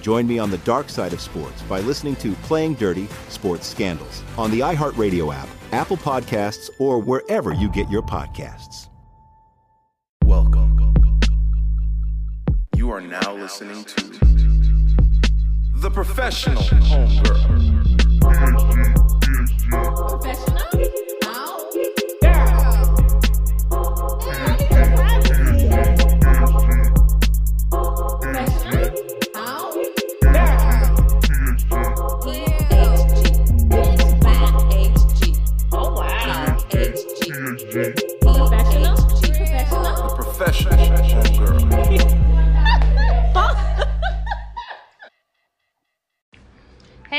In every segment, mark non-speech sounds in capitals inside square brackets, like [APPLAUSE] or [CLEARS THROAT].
Join me on the dark side of sports by listening to Playing Dirty Sports Scandals on the iHeartRadio app, Apple Podcasts, or wherever you get your podcasts. Welcome. You are now listening to The Professional Homegirl. The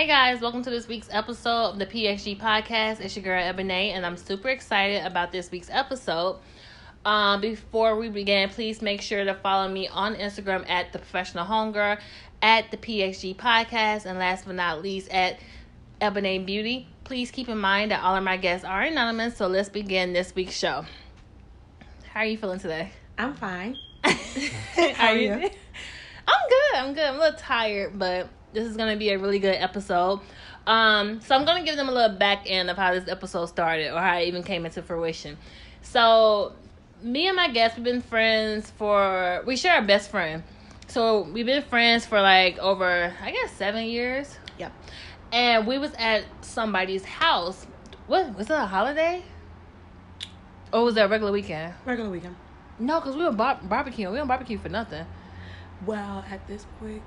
Hey guys, welcome to this week's episode of the PHG podcast. It's your girl Ebony, and I'm super excited about this week's episode. Um, before we begin, please make sure to follow me on Instagram at the professional homegirl, at the PHG podcast, and last but not least at Ebone' Beauty. Please keep in mind that all of my guests are anonymous, so let's begin this week's show. How are you feeling today? I'm fine. [LAUGHS] How are you? [LAUGHS] I'm good. I'm good. I'm a little tired, but this is gonna be a really good episode. Um, so I'm gonna give them a little back end of how this episode started or how it even came into fruition. So me and my guest, we've been friends for we share a best friend. So we've been friends for like over I guess seven years. Yep. And we was at somebody's house. What was it a holiday? Or was it a regular weekend? Regular weekend. No, because we were bar- barbecuing. We don't barbecue for nothing. Well, at this point.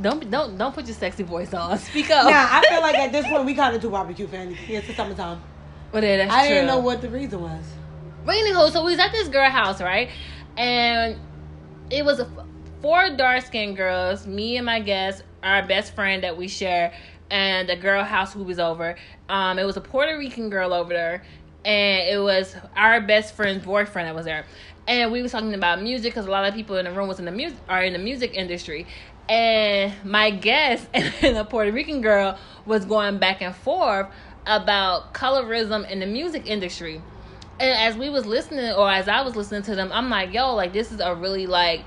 Don't don't don't put your sexy voice on. [LAUGHS] Speak up. Nah, I feel like at this point we kind of do barbecue for anything. It's the summertime. But yeah, that's I true. didn't know what the reason was. But anywho, so we was at this girl house, right? And it was a, four dark skinned girls, me and my guest, our best friend that we share, and the girl house who was over. Um, it was a Puerto Rican girl over there, and it was our best friend's boyfriend that was there. And we was talking about music because a lot of people in the room was in the music are in the music industry. And my guest [LAUGHS] and the Puerto Rican girl was going back and forth about colorism in the music industry and as we was listening or as I was listening to them, I'm like, yo, like this is a really like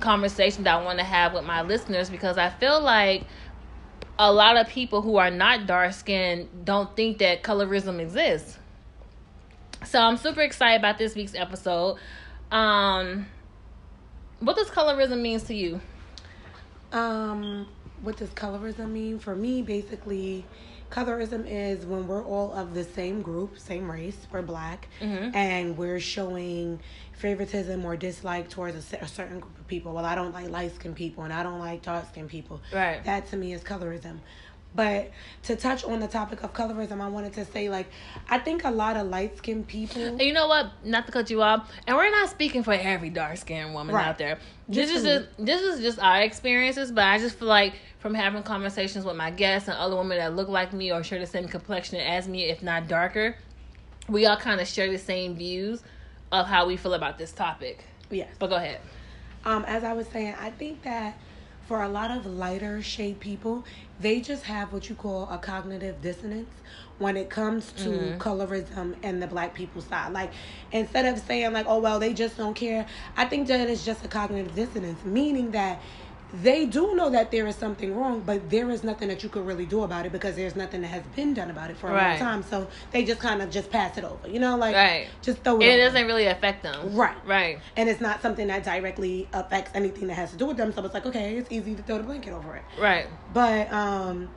conversation that I want to have with my listeners because I feel like a lot of people who are not dark skinned don't think that colorism exists. So I'm super excited about this week's episode. Um what does colorism means to you? Um, what does colorism mean? For me, basically, colorism is when we're all of the same group, same race, we're black, Mhm. and we're showing favoritism or dislike towards a, a certain group of people. Well, I don't like light skinned people and I don't like dark skinned people. Right. That to me is colorism. But to touch on the topic of colorism, I wanted to say, like, I think a lot of light skinned people. And you know what? Not to cut you off, and we're not speaking for every dark skinned woman Right. out there. Just this is just this is just our experiences, but I just feel like from having conversations with my guests and other women that look like me or share the same complexion as me, if not darker, we all kind of share the same views of how we feel about this topic. Yes. But go ahead. um, as I was saying, I think that for a lot of lighter shade people, they just have what you call a cognitive dissonance when it comes to Mm-hmm. colorism and the black people side. Like instead of saying like, oh well, they just don't care, I think that it's just a cognitive dissonance, meaning that they do know that there is something wrong, but there is nothing that you could really do about it because there's nothing that has been done about it for a long time. So they just kind of just pass it over, you know, like Right. just throw it. And it doesn't really affect them. Right. Right. and it's not something that directly affects anything that has to do with them. So it's like, okay, it's easy to throw the blanket over it. Right. But um,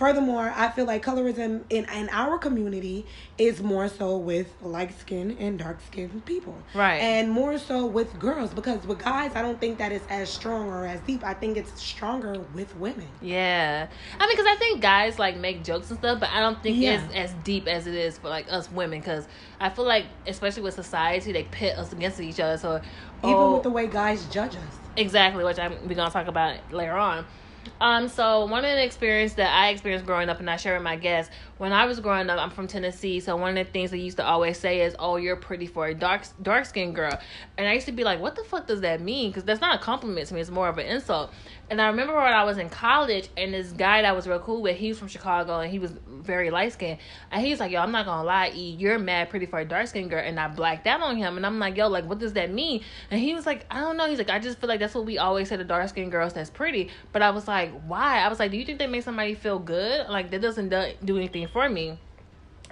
furthermore, I feel like colorism in, in our community is more so with light skinned and dark skinned people. Right. And more so with girls because with guys, I don't think that it's as strong or as deep. I think it's stronger with women. Yeah. I mean, because I think guys like make jokes and stuff, but I don't think Yeah. it's as deep as it is for like us women. Because I feel like, especially with society, they pit us against each other. So Even oh, with the way guys judge us. exactly, which I'm we're gonna talk about later on. Um, so one of the experiences that I experienced growing up, and I share with my guests, when I was growing up, I'm from Tennessee, so one of the things they used to always say is, "Oh, you're pretty for a dark dark skinned girl," and I used to be like, "What the fuck does that mean?" Because that's not a compliment to me; it's more of an insult. And I remember when I was in college, and this guy that I was real cool with, he was from Chicago, and he was very light skinned, and he was like, "Yo, I'm not gonna lie, E, you're mad pretty for a dark skinned girl," and I blacked out on him, and I'm like, "Yo, like, what does that mean?" And he was like, "I don't know." He's like, "I just feel like that's what we always say to dark skinned girls that's pretty," but I was like, "Why?" I was like, "Do you think that makes somebody feel good? Like that doesn't do, do anything for me."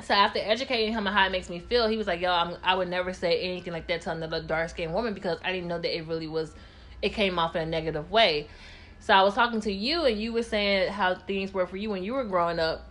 So after educating him on how it makes me feel, he was like, "Yo, I'm, I would never say anything like that to another dark skinned woman because I didn't know that it really was, it came off in a negative way." So I was talking to you, and you were saying how things were for you when you were growing up.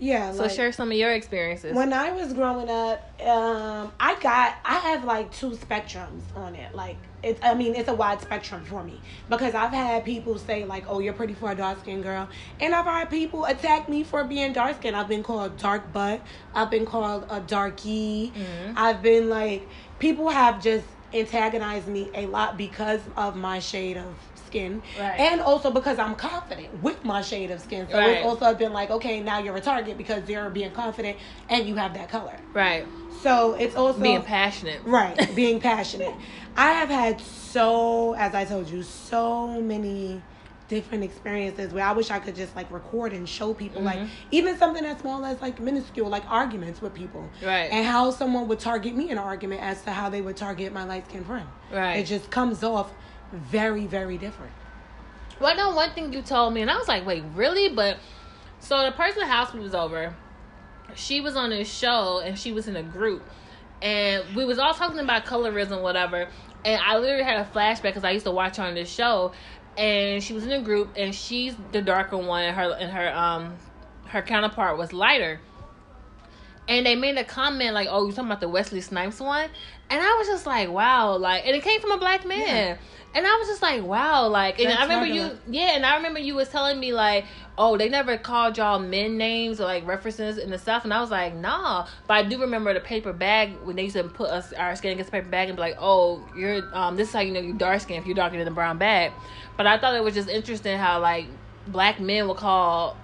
Yeah. So share some of your experiences. When I was growing up, um, I got I have like two spectrums on it. Like it's I mean it's a wide spectrum for me because I've had people say like, "Oh, you're pretty for a dark skinned girl," and I've had people attack me for being dark skinned. I've been called dark butt. I've been called a darky. I've been like people have just antagonized me a lot because of my shade of skin Right. and also because i'm confident with my shade of skin so Right. it's also been like okay now you're a target because you're being confident and you have that color right. so it's also Being passionate. right [LAUGHS] being passionate i have had so as i told you so many different experiences where i wish i could just like record and show people like Mm-hmm. even something as small as like minuscule like arguments with people Right. and how someone would target me in an argument as to how they would target my light-skinned friend Right. it just comes off very very different Well, I know one thing you told me, and I was like, wait, really? But so the person house was over, she was on this show, and she was in a group, and we was all talking about colorism, whatever. And I literally had a flashback because I used to watch her on this show, and she was in a group, and she's the darker one, and her and her um her counterpart was lighter. And they made a comment like, "Oh, you talking about the Wesley Snipes one?" And I was just like, "Wow!" Like, and it came from a black man. And I was just like, "Wow!" Like, and That's I remember you, yeah, and I remember you was telling me like, "Oh, they never called y'all men names or like references in the stuff," and I was like, "Nah." But I do remember the paper bag when they used to put us our skin against the paper bag and be like, "Oh, you're um, this is how you know you're dark skin if you're darker than the brown bag." But I thought it was just interesting how like black men will call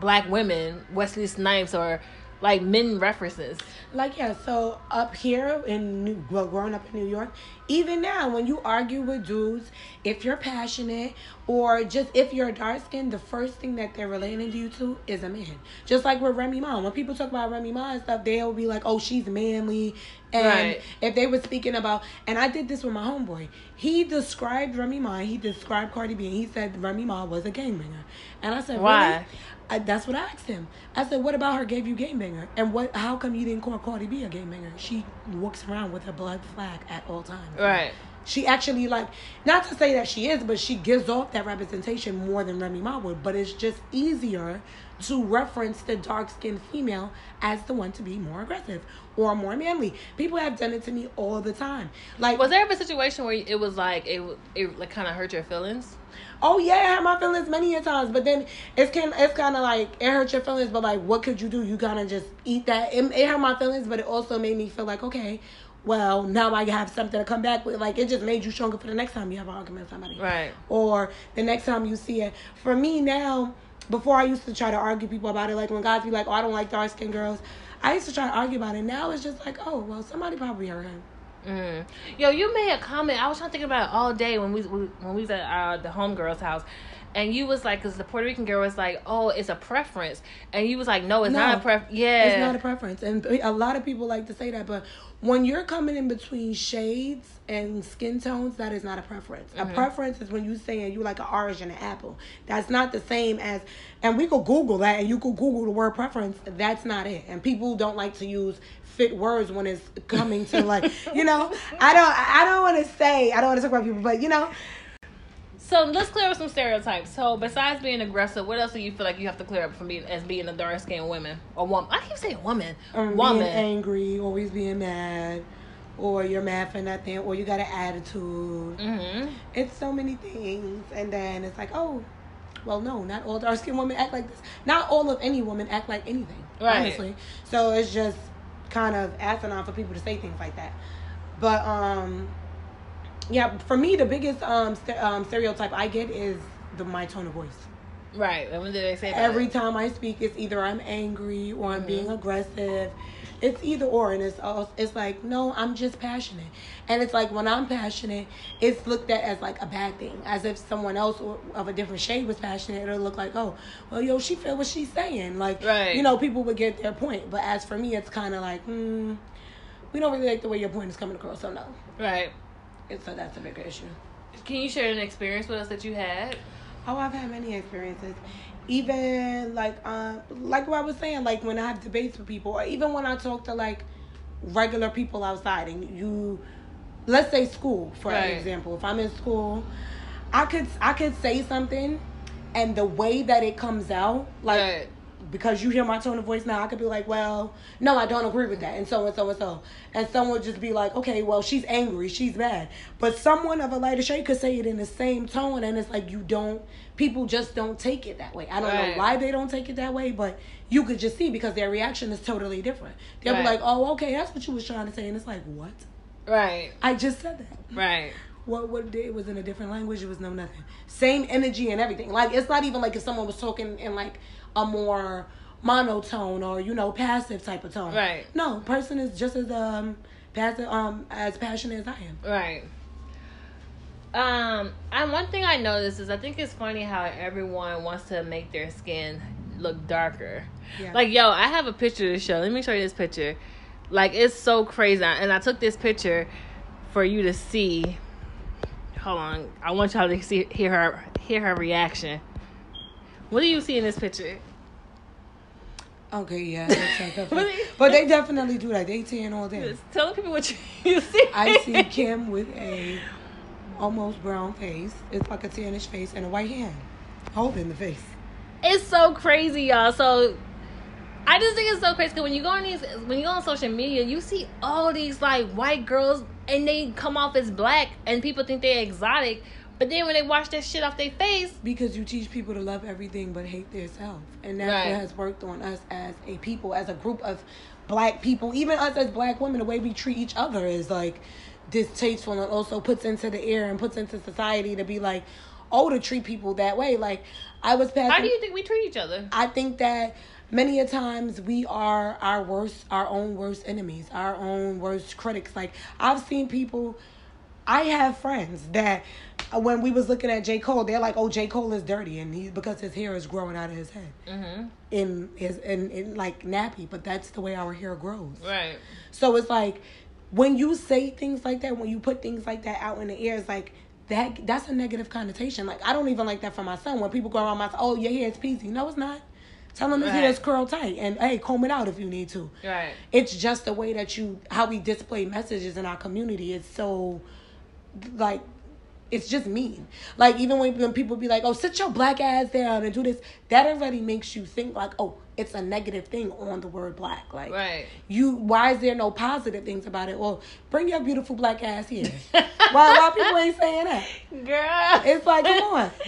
black women Wesley Snipes or like men references. Like yeah, so up here in New, well, growing up in New York, even now when you argue with dudes, if you're passionate or just if you're dark skinned, the first thing that they're relating to you to is a man. Just like with Remy Ma, when people talk about Remy Ma and stuff, they'll be like, "Oh, she's manly," and Right. if they were speaking about, and I did this with my homeboy, he described Remy Ma, he described Cardi B, and he said Remy Ma was a gangbanger, and I said, Why? Really? I, that's what I asked him. I said, "What about her gave you game banger? And what? How come you didn't call Cardi B a game banger? She walks around with a blood flag at all times. Right. She actually like, not to say that she is, but she gives off that representation more than Remy Ma would. But it's just easier to reference the dark skinned female as the one to be more aggressive or more manly. People have done it to me all the time. Like, Was there ever a situation where it was like it it like kind of hurt your feelings? Oh yeah, I had my feelings many a times, but then it's kind it's kind of like it hurt your feelings, but like what could you do? You kind of just eat that. It, it hurt my feelings, but it also made me feel like okay, well now I have something to come back with. Like it just made you stronger for the next time you have an argument with somebody, Right. Or the next time you see it. For me now, before I used to try to argue people about it, like when guys be like, "Oh, I don't like dark skinned girls," I used to try to argue about it. Now it's just like, oh well, somebody probably hurt him. Mm. Yo, you made a comment. I was trying to think about it all day when we when we was at uh, the homegirl's house, and you was like, because the Puerto Rican girl was like, "Oh, it's a preference," and you was like, "No, it's not a No, pref." Yeah, It's not a preference. And a lot of people like to say that, but when you're coming in between shades and skin tones, that is not a preference. Mm-hmm. A preference is when you saying you like an orange and an apple. That's not the same as and we could Google that and you could Google the word preference. That's not it. And people don't like to use fit words when it's coming to like [LAUGHS] you know, I don't I don't wanna say I don't wanna talk about people, but you know, So let's clear up some stereotypes. So besides being aggressive, what else do you feel like you have to clear up from being as being a dark skinned woman or woman? I keep saying woman, um, woman. being angry, always being mad, or you're mad for nothing, or you got an attitude. hmm It's so many things, and then it's like, oh, well, no, not all dark skinned women act like this. Not all of any woman act like anything, Right. honestly. So it's just kind of asinine for people to say things like that. But um, yeah, for me, the biggest um, st- um stereotype I get is the my tone of voice. Right. And when did they say that? Every time I speak, it's either I'm angry or I'm being aggressive. It's either or, and it's all, it's like no, I'm just passionate, and it's like when I'm passionate, it's looked at as like a bad thing, as if someone else of a different shade was passionate. It'll look like oh, well, yo, she feel what she's saying, like Right. you know, people would get their point. But as for me, it's kind of like hmm, we don't really like the way your point is coming across, so no, Right. It's, so that's a bigger issue. Can you share an experience with us that you had? Oh, I've had many experiences. Even like um like what I was saying, like when I have debates with people, or even when I talk to like regular people outside, and you, let's say school for Right. example. If I'm in school, I could I could say something, and the way that it comes out, like Right. Because you hear my tone of voice now, I could be like, well, no, I don't agree with that, and so and so and so, and someone would just be like, okay, well, she's angry, she's mad, but someone of a lighter shade could say it in the same tone, and it's like you don't, people just don't take it that way. I don't Right. know why they don't take it that way, but you could just see because their reaction is totally different. They'll Right. be like, oh, okay, that's what you was trying to say, and it's like, what? Right. I just said that Right. what what it did it was in a different language. It was no nothing. Same energy and everything. Like it's not even like if someone was talking in like a more monotone or you know passive type of tone. Right. No, person is just as um passive um as passionate as I am. Right. Um, and one thing I noticed is I think it's funny how everyone wants to make their skin look darker. Yeah. Like, yo, I have a picture to show. Let me show you this picture. Like, it's so crazy. And I took this picture for you to see. Hold on. I want y'all to see hear her hear her reaction. What do you see in this picture? Okay, yeah, [LAUGHS] but they definitely do that. They tan all day. Just tell people what you, [LAUGHS] you see. I see Kim with a almost brown face. It's like a tannish face and a white hand holding the face. it's so crazy, y'all. So I just think it's so crazy because when you go on these, when you go on social media, you see all these like white girls and they come off as black, and people think they're exotic. But then when they wash that shit off their face, Because you teach people to love everything but hate their self. And that's Right. what has worked on us as a people, as a group of black people, even us as black women, the way we treat each other is like distasteful and also puts into the air and puts into society to be like, oh, to treat people that way. Like, I was passing. how do you think we treat each other? I think that many a times we are our worst, our own worst enemies, our own worst critics. Like I've seen people. I have friends that uh, when we was looking at J Cole, they're like, "Oh, J Cole is dirty," and he because his hair is growing out of his head, Mm-hmm. in his in, in like nappy. But that's the way our hair grows. Right. So it's like when you say things like that, when you put things like that out in the air, it's like that. That's a negative connotation. Like I don't even like that for my son. When people go around my, oh, your hair is peasy. No, it's not. Tell him his hair is curl tight, and hey, comb it out if you need to. Right. It's just the way that you how we display messages in our community. It's so like it's just mean. Like even when, when people be like, "Oh, sit your black ass down and do this," that already makes you think like, "Oh, it's a negative thing on the word black." Like, Right. you why is there no positive things about it? Well, bring your beautiful black ass here. [LAUGHS] why why people ain't saying that? Girl. It's like, come on. [LAUGHS]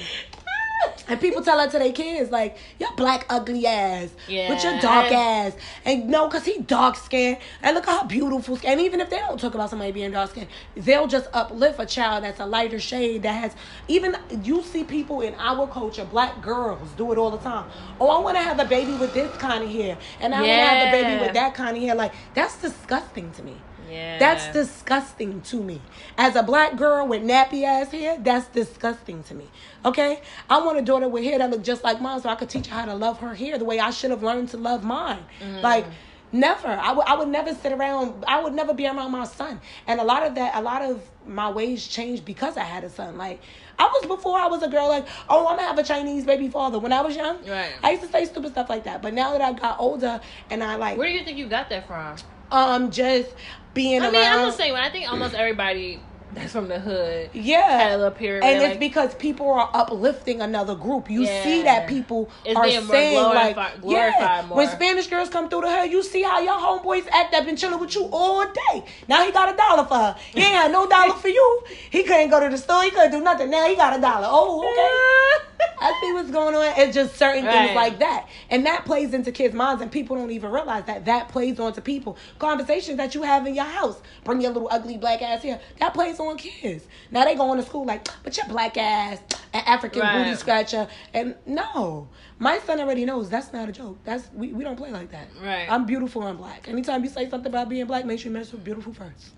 And people tell that to their kids, like, your black ugly ass. Yeah. With your dark ass. And no, because he dark skinned. And look how beautiful skin. And even if they don't talk about somebody being dark skinned, they'll just uplift a child that's a lighter shade that has, even, you see people in our culture, black girls, do it all the time. Oh, I want to have a baby with this kind of hair. And I want to have a baby with that kind of hair. Like, that's disgusting to me. Yeah. That's disgusting to me. As a black girl with nappy ass hair, that's disgusting to me. Okay? I want a daughter with hair that look just like mine so I could teach her how to love her hair the way I should have learned to love mine. Mm. Like, never. I would I would never sit around I would never be around my son. And a lot of that a lot of my ways changed because I had a son. Like I was before I was a girl like, oh, I'm gonna have a Chinese baby father. When I was young, Right. I used to say stupid stuff like that. But now that I got older and I like Where do you think you got that from? Um just being I around mean, I'm gonna say when I think almost everybody that's from the hood Yeah. had a little period. and where, it's like, because people are uplifting another group. You see that people It's are saying like, glorified yeah. more. When Spanish girls come through the hood, you see how your homeboys act. That been chilling with you all day. Now he got a dollar for her. He ain't had no dollar for you. He couldn't go to the store. He couldn't do nothing. Now he got a dollar. Oh, okay. [LAUGHS] I see what's going on. It's just certain Right. things like that, and that plays into kids' minds, and people don't even realize that that plays onto people. Conversations that you have in your house, bring your little ugly black ass here. That plays on kids. Now they going to school like, but your black ass, an African Right. booty scratcher, and no, my son already knows that's not a joke. That's we, we don't play like that. Right. I'm beautiful and black. Anytime you say something about being black, make sure you mention beautiful first.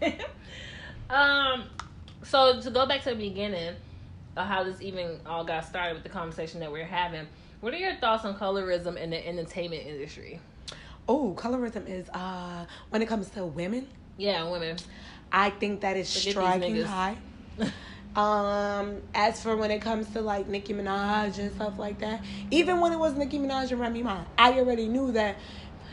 [LAUGHS] um, so to go back to the beginning of how this even all got started with the conversation that we're having, what are your thoughts on colorism in the entertainment industry? oh, colorism is uh when it comes to women. Yeah, women. I think that is striking high. [LAUGHS] Um, as for when it comes to like Nicki Minaj and stuff like that, even when it was Nicki Minaj and Remy Ma, I already knew that.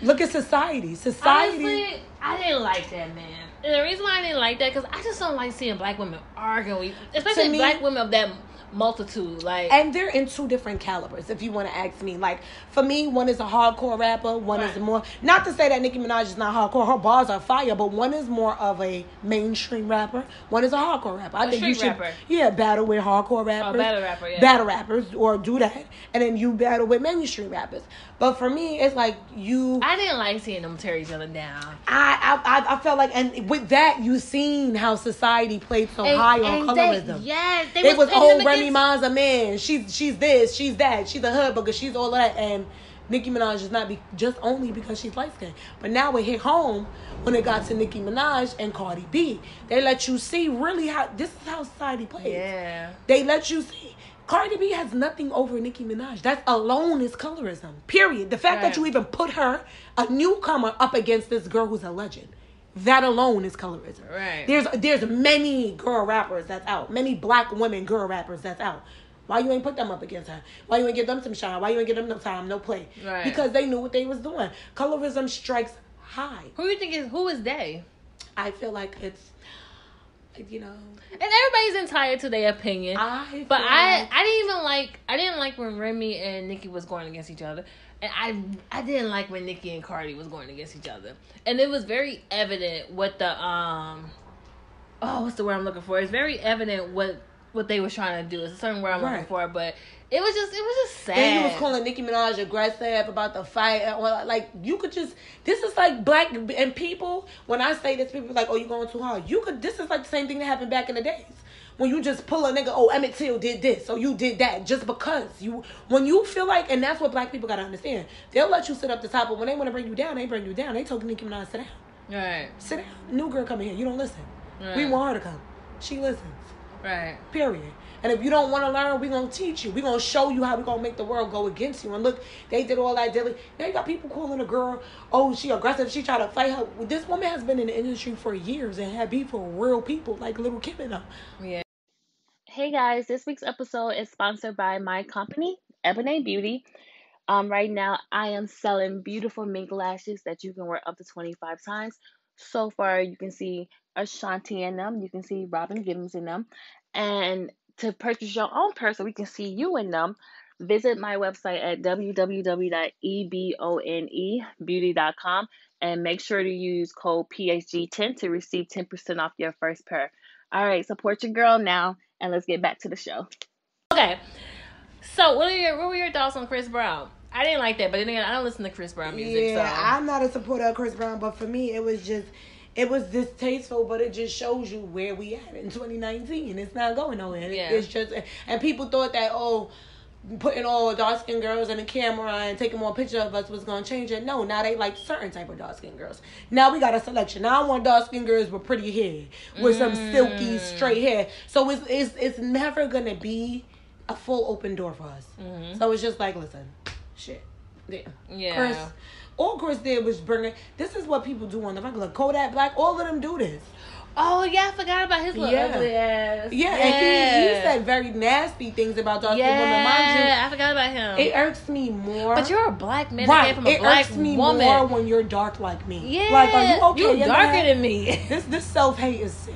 Look at society. Society. Honestly, I didn't like that man. And the reason why I didn't like that because I just don't like seeing black women arguing, especially me- black women of that multitude. Like, and they're in two different calibers, if you want to ask me. Like for me, one is a hardcore rapper, one is more. Not to say that Nicki Minaj is not hardcore; her bars are fire, but one is more of a mainstream rapper. One is a hardcore rapper. I A think you should, rapper. yeah, battle with hardcore oh, rappers, battle rapper, yeah. battle rappers, or do that, and then you battle with mainstream rappers. But for me, it's like you. I didn't like seeing them tear each other down. I, I I felt like, and with that, you seen how society played so high on they, colorism. yes, they It was pitting oh Remy against- Ma's a man. She's she's this, she's that, she's a hood booger, she's all that, and Nicki Minaj is not be, just only because she's light skinned. But now it hit home when it got to Nicki Minaj and Cardi B. They let you see really how this is how society plays. Yeah. They let you see. Cardi B has nothing over Nicki Minaj. That alone is colorism. Period. The fact Right. that you even put her, a newcomer, up against this girl who's a legend. That alone is colorism. Right. There's there's many girl rappers that's out. Many black women girl rappers that's out. Why you ain't put them up against her? Why you ain't give them some shine? Why you ain't give them no time, no play? Right. Because they knew what they was doing. Colorism strikes high. Who you think is who is they? I feel like it's, you know, And everybody's entitled to their opinion. I. But I, like- I didn't even like I didn't like when Remy and Nicki was going against each other, and I I didn't like when Nicki and Cardi was going against each other, and it was very evident what the um oh what's the word I'm looking for? It's very evident what what they were trying to do. It's a certain word I'm looking for, but it was just it was just sad. Then you was calling Nicki Minaj aggressive about the fight. Uh, and all- Like you could just this is like black and people. When I say this, people like, "Oh, you going too hard." You could. This is like the same thing that happened back in the days when you just pull a nigga. Oh, Emmett Till did this, or you did that, just because you. When you feel like, and that's what black people gotta understand. They'll let you sit up the top, but when they want to bring you down, they bring you down. They told Nicki Minaj sit down, right, sit down. New girl coming here, you don't listen. We want her to come. She listens. right. Period. And if you don't want to learn, we're gonna teach you. We're gonna show you how we're gonna make the world go against you. And look, they did all that dilly. Now you got people calling a girl, oh, she aggressive, she tried to fight her. This woman has been in the industry for years and had beef for real people, like Lil Kim and them. Yeah. Hey guys, this week's episode is sponsored by my company, Ebone' Beauty. Um, right now, I am selling beautiful mink lashes that you can wear up to 25 times. So far, you can see Ashanti in them, you can see Robin Givens in them. And to purchase your own pair so we can see you in them, visit my website at E www.ebonebeauty.com and make sure to use code PHG10 to receive 10% off your first pair. All right, support your girl now, and let's get back to the show. Okay, so what are your what were your thoughts on Chris Brown? I didn't like that, but then again, I don't listen to Chris Brown music. Yeah, so. I'm not a supporter of Chris Brown, but for me, it was just, it was distasteful. But it just shows you where we at in 2019. It's not going nowhere. Yeah. It's just, and people thought that oh, putting all dark skinned girls in the camera and taking more picture of us was gonna change it. No, now they like certain type of dark skinned girls. Now we got a selection. Now I want dark skinned girls with pretty hair, with some mm. silky straight hair. So it's it's it's never gonna be a full open door for us. Mm-hmm. So it's just like, listen, shit, yeah, Yeah. Chris, all Chris did was bring it. This is what people do on the regular. Kodak Black, all of them do this. Oh yeah, I forgot about his little Yeah. ugly ass. Yeah, and he, he said very nasty things about dark skinned women. Mind Yeah, I forgot about him. you, it irks me more. but you're a black man right. from a it black irks me woman. more when you're dark like me. yeah, like are you okay? You You're darker than me. [LAUGHS] This this self hate is sick.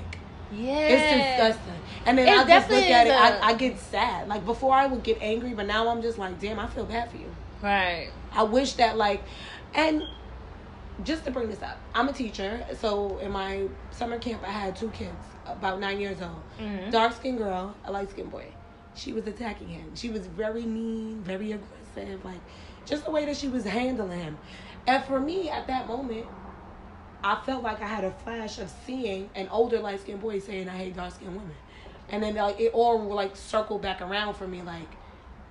yeah, It's disgusting. And then It I just look at it, a- I, I get sad. Like before I would get angry, but now I'm just like, damn, I feel bad for you. Right. I wish that like, and just to bring this up, I'm a teacher. So in my summer camp, I had two kids, about nine years old, mm-hmm. dark skinned girl, a light skinned boy. She was attacking him. She was very mean, very aggressive, like just the way that she was handling him. And for me, at that moment, I felt like I had a flash of seeing an older light skinned boy saying I hate dark skinned women. And then like it all like circled back around for me like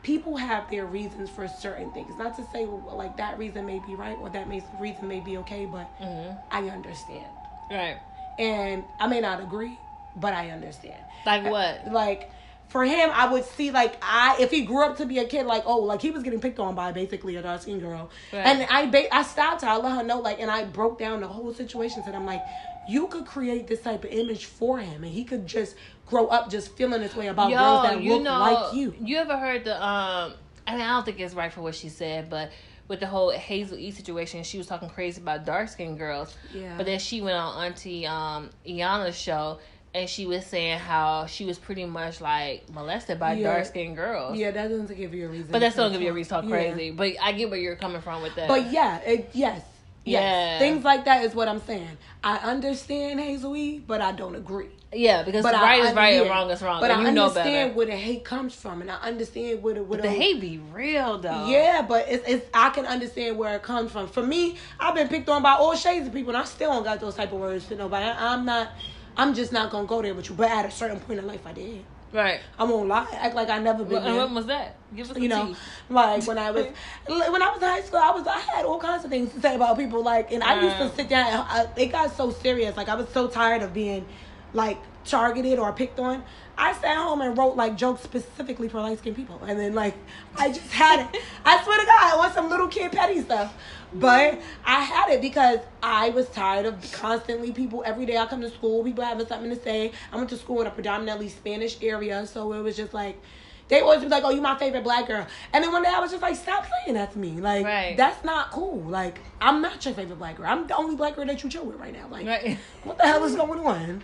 people have their reasons for certain things. Not to say like that reason may be right or that may, reason may be okay, but mm-hmm. I understand. Right. And I may not agree, but I understand. Like uh, what? Like for him, I would see like I if he grew up to be a kid like oh like he was getting picked on by basically a dark skinned girl, Right. and I ba- I stopped her. I let her know like and I broke down the whole situation to them like you could create this type of image for him and he could just grow up just feeling this way about girls that you look know, like you. You ever heard the um? I mean, I don't think it's right for what she said, but with the whole Hazel E situation, she was talking crazy about dark skinned girls. Yeah. But then she went on Auntie um Iana's show. And she was saying how she was pretty much like molested by Yeah. dark skinned girls. Yeah, that doesn't give you a reason. But that still talk- give you a reason to talk Yeah. crazy. But I get where you're coming from with that. But yeah, it, yes. Yes. Yeah. Things like that is what I'm saying. I understand Hazel E, but I don't agree. yeah, because But right I, is right yeah. and wrong is wrong. But I understand where the hate comes from, and I understand where the where the hate be real though. Yeah, but it's, it's I can understand where it comes from. For me, I've been picked on by all shades of people, and I still don't got those type of words for nobody. I, I'm not. I'm just not gonna go there with you. But at a certain point in life, I did. Right. I won't lie. Act like I never been Well, and when was that? Give us you know, tea. like when I was [LAUGHS] when I was in high school, I was I had all kinds of things to say about people. Like, and I used to sit down. And I, it got so serious. Like I was so tired of being like targeted or picked on. I sat home and wrote like jokes specifically for light skinned people, and then like I just had it. I swear to God, I want some little kid petty stuff. But I had it because I was tired of constantly people every day I come to school, people having something to say. I went to school in a predominantly Spanish area, so it was just like they always be like, "Oh, you my favorite black girl," and then one day I was just like, "Stop saying that to me! Like, Right. that's not cool. Like, I'm not your favorite black girl. I'm the only black girl that you chill with right now. Like, Right. what the hell is going on?"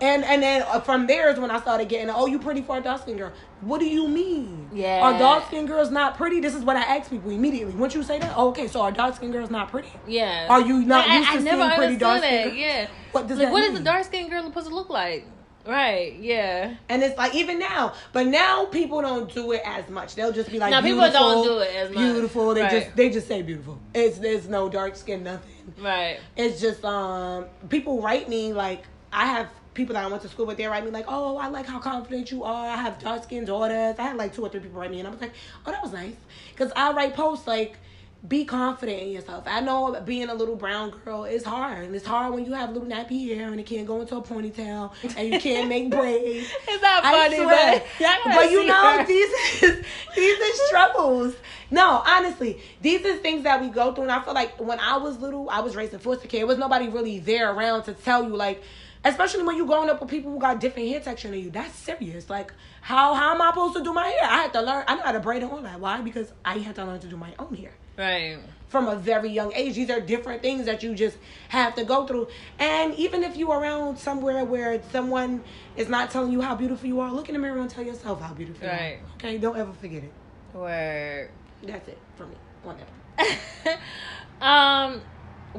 And and then uh, from there is when I started getting, "Oh, you pretty for a dark skinned girl." What do you mean? Yeah. Are dark skinned girls not pretty? This is what I ask people immediately. Once you say that, oh, okay, so are dark skinned girls not pretty? Yeah. Are you not Like, used I, to I never seeing pretty dark skinned? Yeah. What does like, that what is mean? a dark skinned girl supposed to look like? Right. Yeah. And it's like even now, but now people don't do it as much. They'll just be like, No, people don't do it as much. Beautiful. They Right. just they just say beautiful. It's there's no dark skin, nothing. Right. It's just um people write me like I have people that I went to school with. They write me like, oh, I like how confident you are. I have dark skinned daughters. I had like two or three people write me, and I was like, oh, that was nice, because I write posts like. Be confident in yourself. I know being a little brown girl is hard. And it's hard when you have little nappy hair and it can't go into a ponytail and you can't make [LAUGHS] braids. It's not funny, swear. but but you know her. these is [LAUGHS] these are struggles. No, honestly, these are things that we go through, and I feel like when I was little, I was raised in foster care. There was nobody really there around to tell you, like, especially when you growing up with people who got different hair texture than you. That's serious. Like, how how am I supposed to do my hair? I had to learn. I know how to braid and all that. Why? Because I had to learn to do my own hair Right. from a very young age. These are different things that you just have to go through. And even if you're around somewhere where someone is not telling you how beautiful you are, look in the mirror and tell yourself how beautiful you are. Okay, don't ever forget it. Word. That's it for me. Whatever. [LAUGHS] um,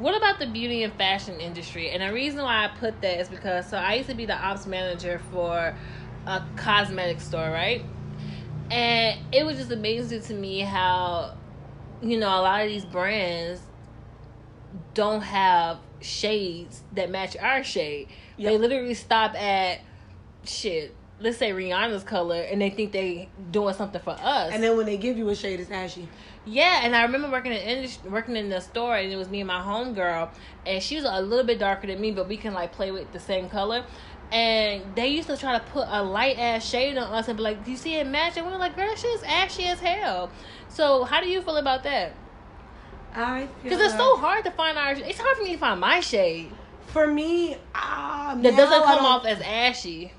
what about the beauty and fashion industry? And the reason why I put that is because so I used to be the ops manager for a cosmetic store, right? And it was just amazing to me how, you know, a lot of these brands don't have shades that match our shade. They literally stop at shit let's say Rihanna's color, and they think they doing something for us. And then when they give you a shade, it's ashy. Yeah, and I remember working in working in the store, and it was me and my homegirl, and she was a little bit darker than me, but we can like play with the same color. And they used to try to put a light ass shade on us and be like, "Do you see it match?" And we were like, "Girl, is ashy as hell." So, how do you feel about that? I feel Because it's so hard to find our. It's hard for me to find my shade For me, um, that doesn't come off as ashy.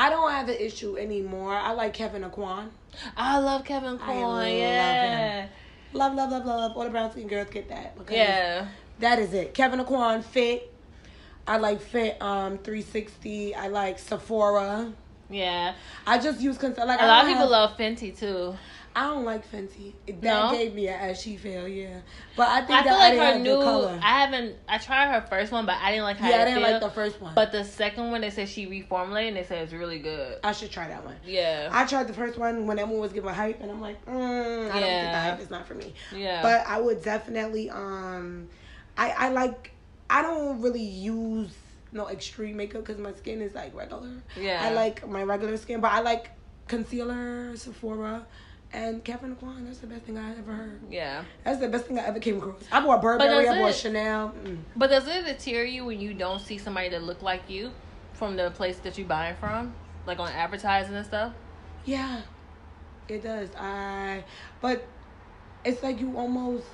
I don't have an issue anymore. I like Kevyn Aucoin. I love Kevin love Yeah, him. Love, love, love, love. All the brown skin girls get that. Because yeah, That is it. Kevyn Aucoin fit. I like Fit um 360. I like Sephora. yeah. I just use cons- like A lot of people have- love Fenty too. I don't like Fenty. That No? gave me an ashy feel, yeah. But I think I feel like didn't her new. color. I haven't. I tried her first one, but I didn't like how yeah, I didn't feel. like the first one. But the second one, they said she reformulated, and they said it's really good. I should try that one. Yeah, I tried the first one when that one was giving hype, and I'm like, mm, I don't think the Yeah. hype is not for me. yeah. But I would definitely, um, I I like, I don't really use no extreme makeup because my skin is like regular. yeah, I like my regular skin, but I like concealer, Sephora, and Kevyn Aucoin. That's the best thing I ever heard. Yeah, That's the best thing I ever came across. I bought Burberry, I bought it- Chanel. Mm. but does it deter you when you don't see somebody that look like you from the place that you buying from, like on advertising and stuff? Yeah, it does. I, but it's like you almost.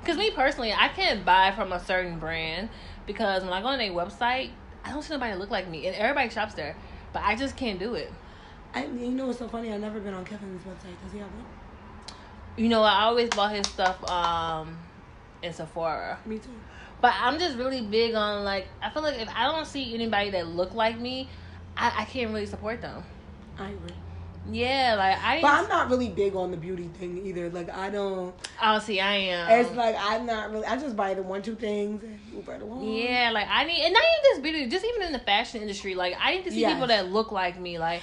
Because me personally, I can't buy from a certain brand because when I go on their website, I don't see nobody look like me, and everybody shops there, but I just can't do it. I, you know what's so funny? I've never been on Kevyn's website. Does he have one? You know, I always bought his stuff um in Sephora. Me too. But I'm just really big on like I feel like if I don't see anybody that look like me, I, I can't really support them. I agree. Yeah, like I But I'm not really big on the beauty thing either. Like I don't. oh see I am. It's like I'm not really. I just buy the one two things and move right along. yeah, like I need and not even just beauty, just even in the fashion industry, like I need to see Yes. people that look like me. Like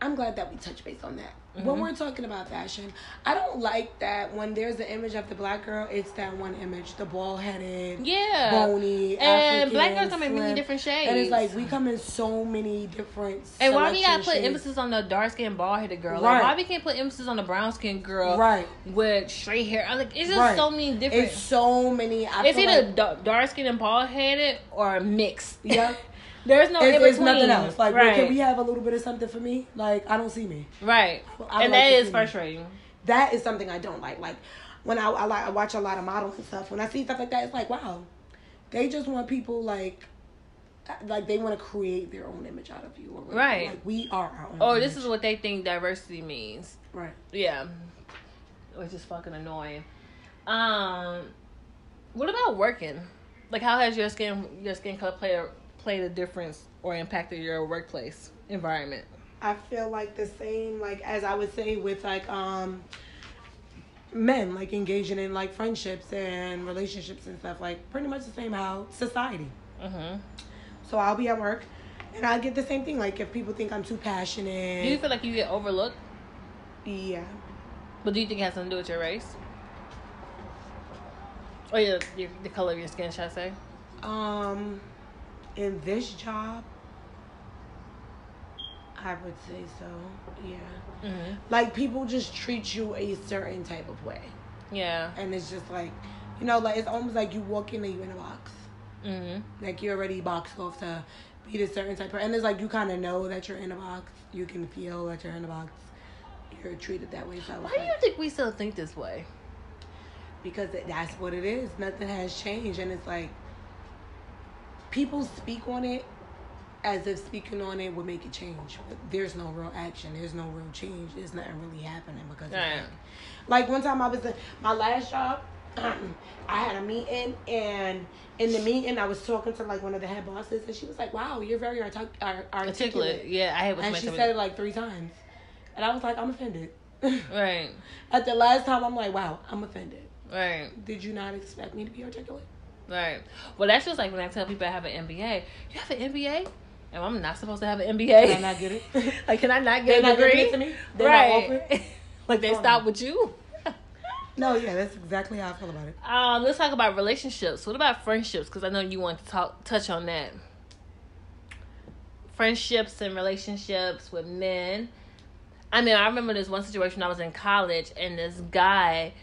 I'm glad that we touch base on that. Mm-hmm. When we're talking about fashion, I don't like that when there's an image of the black girl, it's that one image, the bald headed, yeah. bony, and African, black girls come in many different shades. And it's like we come in so many different. And why we gotta put shades. emphasis on the dark skinned bald headed girl? Right. Like why we can't put emphasis on the brown skinned girl Right. with straight hair? I'm like it's just Right. so many different. It's so many. I It's either like, dark skinned and bald headed or mixed. yeah. [LAUGHS] There's no It's, it's nothing else. Like, well, can we have a little bit of something for me? Like, I don't see me. right, I and like that is me. frustrating. That is something I don't like. Like, when I, I like I watch a lot of models and stuff. When I see stuff like that, it's like, wow, they just want people like, like they want to create their own image out of you. Or whatever. Right. Like we are our own. Oh, image. this is what they think diversity means. right. Yeah, which is fucking annoying. Um, what about working? Like, how has your skin your skin color played a, played a difference or impacted your workplace environment? I feel like the same, like as I would say with like um men, like engaging in like friendships and relationships and stuff, like pretty much the same how society. Mm-hmm. So I'll be at work and I get the same thing. Like if people think I'm too passionate, Do you feel like you get overlooked? yeah. But do you think it has something to do with your race? Or your, your the color of your skin, should I say? Um, in this job, I would say so. Yeah. Mm-hmm. Like people just treat you a certain type of way, Yeah. and it's just like, you know, like it's almost like you walk in and you're in a box. Mm-hmm. Like you're already boxed off to be a certain type of, and it's like you kind of know that you're in a box. You can feel that you're in a box. You're treated that way. So Why do you think we still think this way? because that's what it is. Nothing has changed, and it's like people speak on it as if speaking on it would make it change. But there's no real action. There's no real change. There's nothing really happening because of that. Like one time I was in my last job. [CLEARS THROAT] I had a meeting, and in the meeting, I was talking to like one of the head bosses, and she was like, "Wow, you're very artic- ar- articulate." Articulate. Yeah, I what And she said it like three times, and I was like, "I'm offended." [LAUGHS] Right. At the last time, I'm like, "Wow, I'm offended." Right. Did you not expect me to be articulate? Right. Well, that's just like when I tell people I have an MBA. You have an MBA? And I'm not supposed to have an MBA. Can I not get it? [LAUGHS] like, can I not get They're a not degree? to me? They're not right. [LAUGHS] like they Oh, stop no. with you. [LAUGHS] No, yeah, that's exactly how I feel about it. Um, let's talk about relationships. What about friendships? Because I know you want to talk touch on that. friendships and relationships with men. I mean, I remember this one situation I was in college and this guy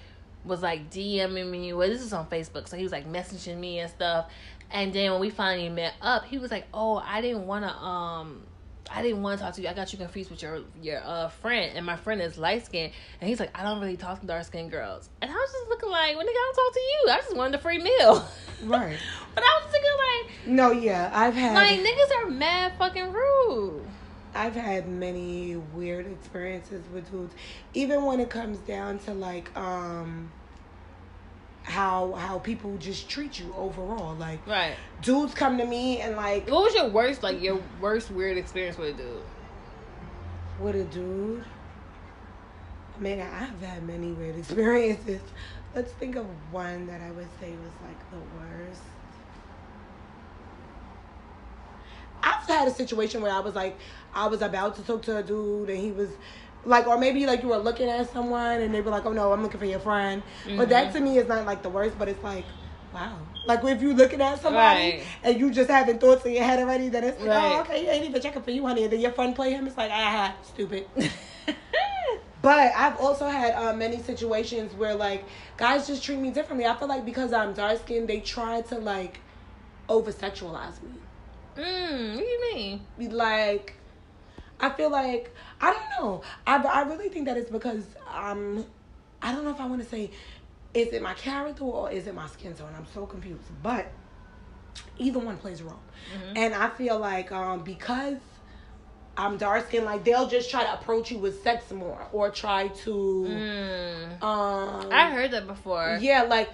was like DMing me. Well, this is on Facebook, so he was like messaging me and stuff. And then when we finally met up, he was like, "Oh, I didn't want to um I didn't want to talk to you. I got you confused with your your uh friend, and my friend is light skinned and he's like, I don't really talk to dark skinned girls. And I was just looking like, when nigga, I don't talk to you. I just wanted a free meal. Right. [LAUGHS] but I was thinking like, No, yeah, I've had like niggas are mad fucking rude. I've had many weird experiences with dudes, even when it comes down to like um how how people just treat you overall. Like Right. dudes come to me and like What was your worst, like your worst weird experience with a dude? with a dude. I mean I've had many weird [LAUGHS] experiences. Let's think of one that I would say was like the worst. I've had a situation where I was like, I was about to talk to a dude and he was like, or maybe like you were looking at someone and they were like, oh no, I'm looking for your friend. But that to me is not like the worst, but it's like, wow. Like if you looking at somebody Right. and you just having thoughts in your head already, then it's like, Right. oh, okay, you ain't even checking for you, honey. And then your friend play him, it's like, ah, stupid. [LAUGHS] But I've also had uh, many situations where like guys just treat me differently. I feel like because I'm dark skinned, they try to like over sexualize me. Mm, what do you mean? Like, I feel like I don't know. I I really think that it's because um, I don't know if I want to say, is it my character or is it my skin tone? I'm so confused. But either one plays a role, and I feel like um because. I'm dark skinned, like they'll just try to approach you with sex more or try to Mm. um I heard that before. yeah, like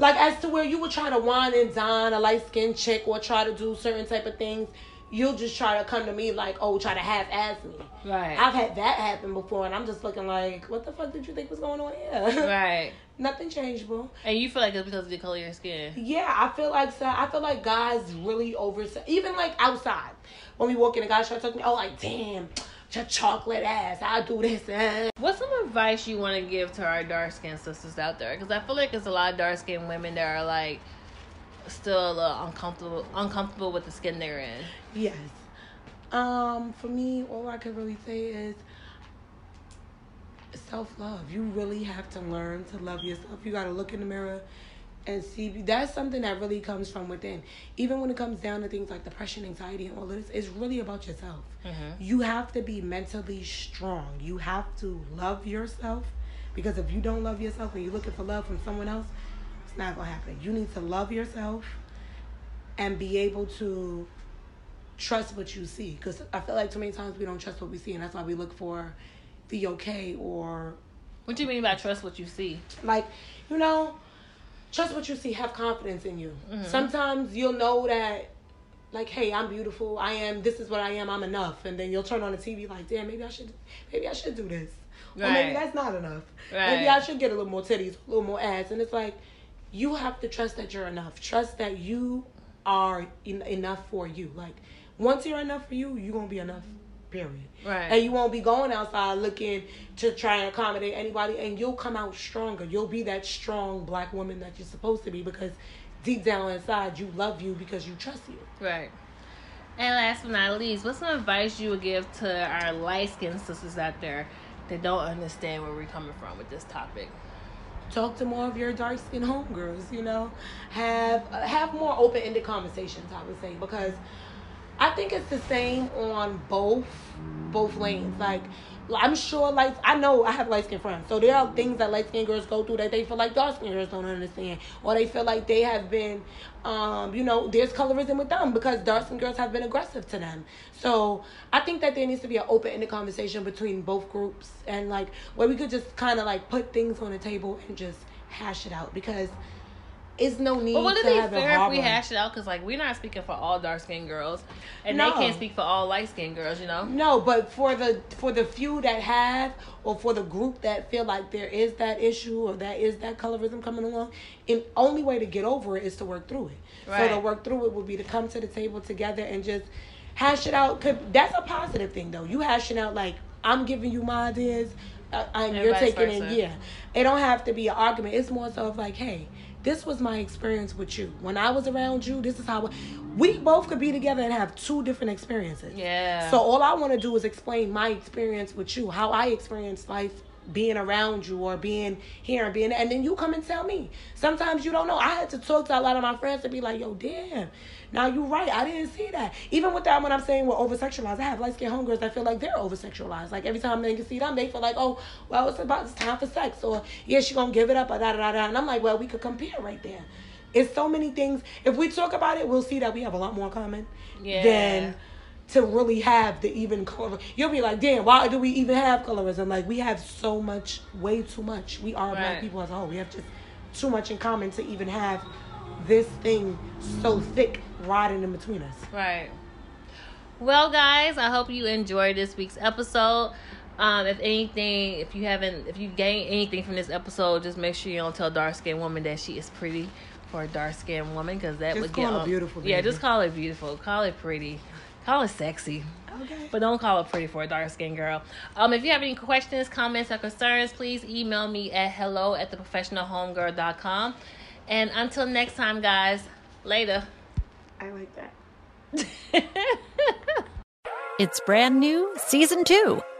like as to where you would try to wine and dine a light skinned chick or try to do certain type of things, you'll just try to come to me like, oh, try to half ass me. Right. I've had that happen before and I'm just looking like, what the fuck did you think was going on here? [LAUGHS] Right. Nothing changeable. And you feel like it's because of the color of your skin. Yeah, I feel like so. I feel like guys really over even like outside when we walk in, a guy try to talk to me. Oh, like damn, your chocolate ass. I'll do this. eh." What's some advice you want to give to our dark skinned sisters out there? Because I feel like there's a lot of dark skinned women that are like still a little uncomfortable, uncomfortable with the skin they're in. Yes. Um, for me, all I can really say is self love. You really have to learn to love yourself. You got to look in the mirror and see. That's something that really comes from within. Even when it comes down to things like depression, anxiety, and all this, it's really about yourself. Mm-hmm. You have to be mentally strong. You have to love yourself because if you don't love yourself and you're looking for love from someone else, it's not going to happen. You need to love yourself and be able to trust what you see because i feel like too many times we don't trust what we see and that's why we look for the okay or What do you mean by trust what you see? like you know trust what you see have confidence in you. Mm-hmm. Sometimes you'll know that like hey i'm beautiful i am this is what i am i'm enough. And then you'll turn on the tv like damn maybe i should maybe i should do this. Or maybe that's not enough. Right. maybe i should get a little more titties a little more ass. And it's like you have to trust that you're enough. Trust that you are en- enough for you. Like once you're enough for you you're gonna be enough period Right. and you won't be going outside looking to try and accommodate anybody and you'll come out stronger you'll be that strong black woman that you're supposed to be because deep down inside you love you because you trust you Right. And last but not least, what's some advice you would give to our light skinned sisters out there that don't understand where we're coming from with this topic? talk to more of your dark skinned homegirls you know have have more open-ended conversations i would say because i think it's the same on both both lanes. Like I'm sure, like I know I have light skinned friends, so there are things that light skinned girls go through that they feel like dark skinned girls don't understand, or they feel like they have been, um, you know, there's colorism with them because dark skinned girls have been aggressive to them. So I think that there needs to be an open ended conversation between both groups, and like where we could just kind of like put things on the table and just hash it out because it's no need But would it to be fair if we hash it out? Because like we're not speaking for all dark skinned girls, and No. they can't speak for all light skinned girls. You know. No, but for the for the few that have, or for the group that feel like there is that issue or that is that colorism coming along, the only way to get over it is to work through it. Right. So to work through it would be to come to the table together and just hash it out. 'Cause that's a positive thing though. You hashing out like I'm giving you my ideas, uh, and And you're taking it. Yeah, it don't have to be an argument. It's more so of like, hey, this was my experience with you. When I was around you, this is how we both could be together and have two different experiences. Yeah. So all I want to do is explain my experience with you, how I experienced life being around you or being here and being and then you come and tell me. Sometimes you don't know. I had to talk to a lot of my friends to be like, yo, damn. Now you're right. I didn't see that. Even with that, when I'm saying we're over sexualized, I have light skinned homegirls that feel like they're over sexualized. Like every time they can see them, they feel like, oh, well, it's about it's time for sex, or yeah, she gonna give it up, or da da da da. And I'm like, well, we could compare right there. It's so many things. If we talk about it, we'll see that we have a lot more common Yeah. than to really have the even color. You'll be like, damn, why do we even have colorism? Like we have so much, way too much. We are Right. black people as a whole. We have just too much in common to even have this thing so thick riding in between us. Right. Well, guys, I hope you enjoyed this week's episode. Um, if anything, if you haven't, if you gain anything from this episode, just make sure you don't tell dark skinned woman that she is pretty for a dark skinned woman because that Just would call get on- beautiful, Yeah, just call it beautiful. Call it pretty. Call it sexy. Okay. But don't call it pretty for a dark skinned girl. Um, if you have any questions, comments, or concerns, please email me at hello at theprofessionalhomegirl.com. And until next time, guys, later. I like that. [LAUGHS] It's brand new, season two.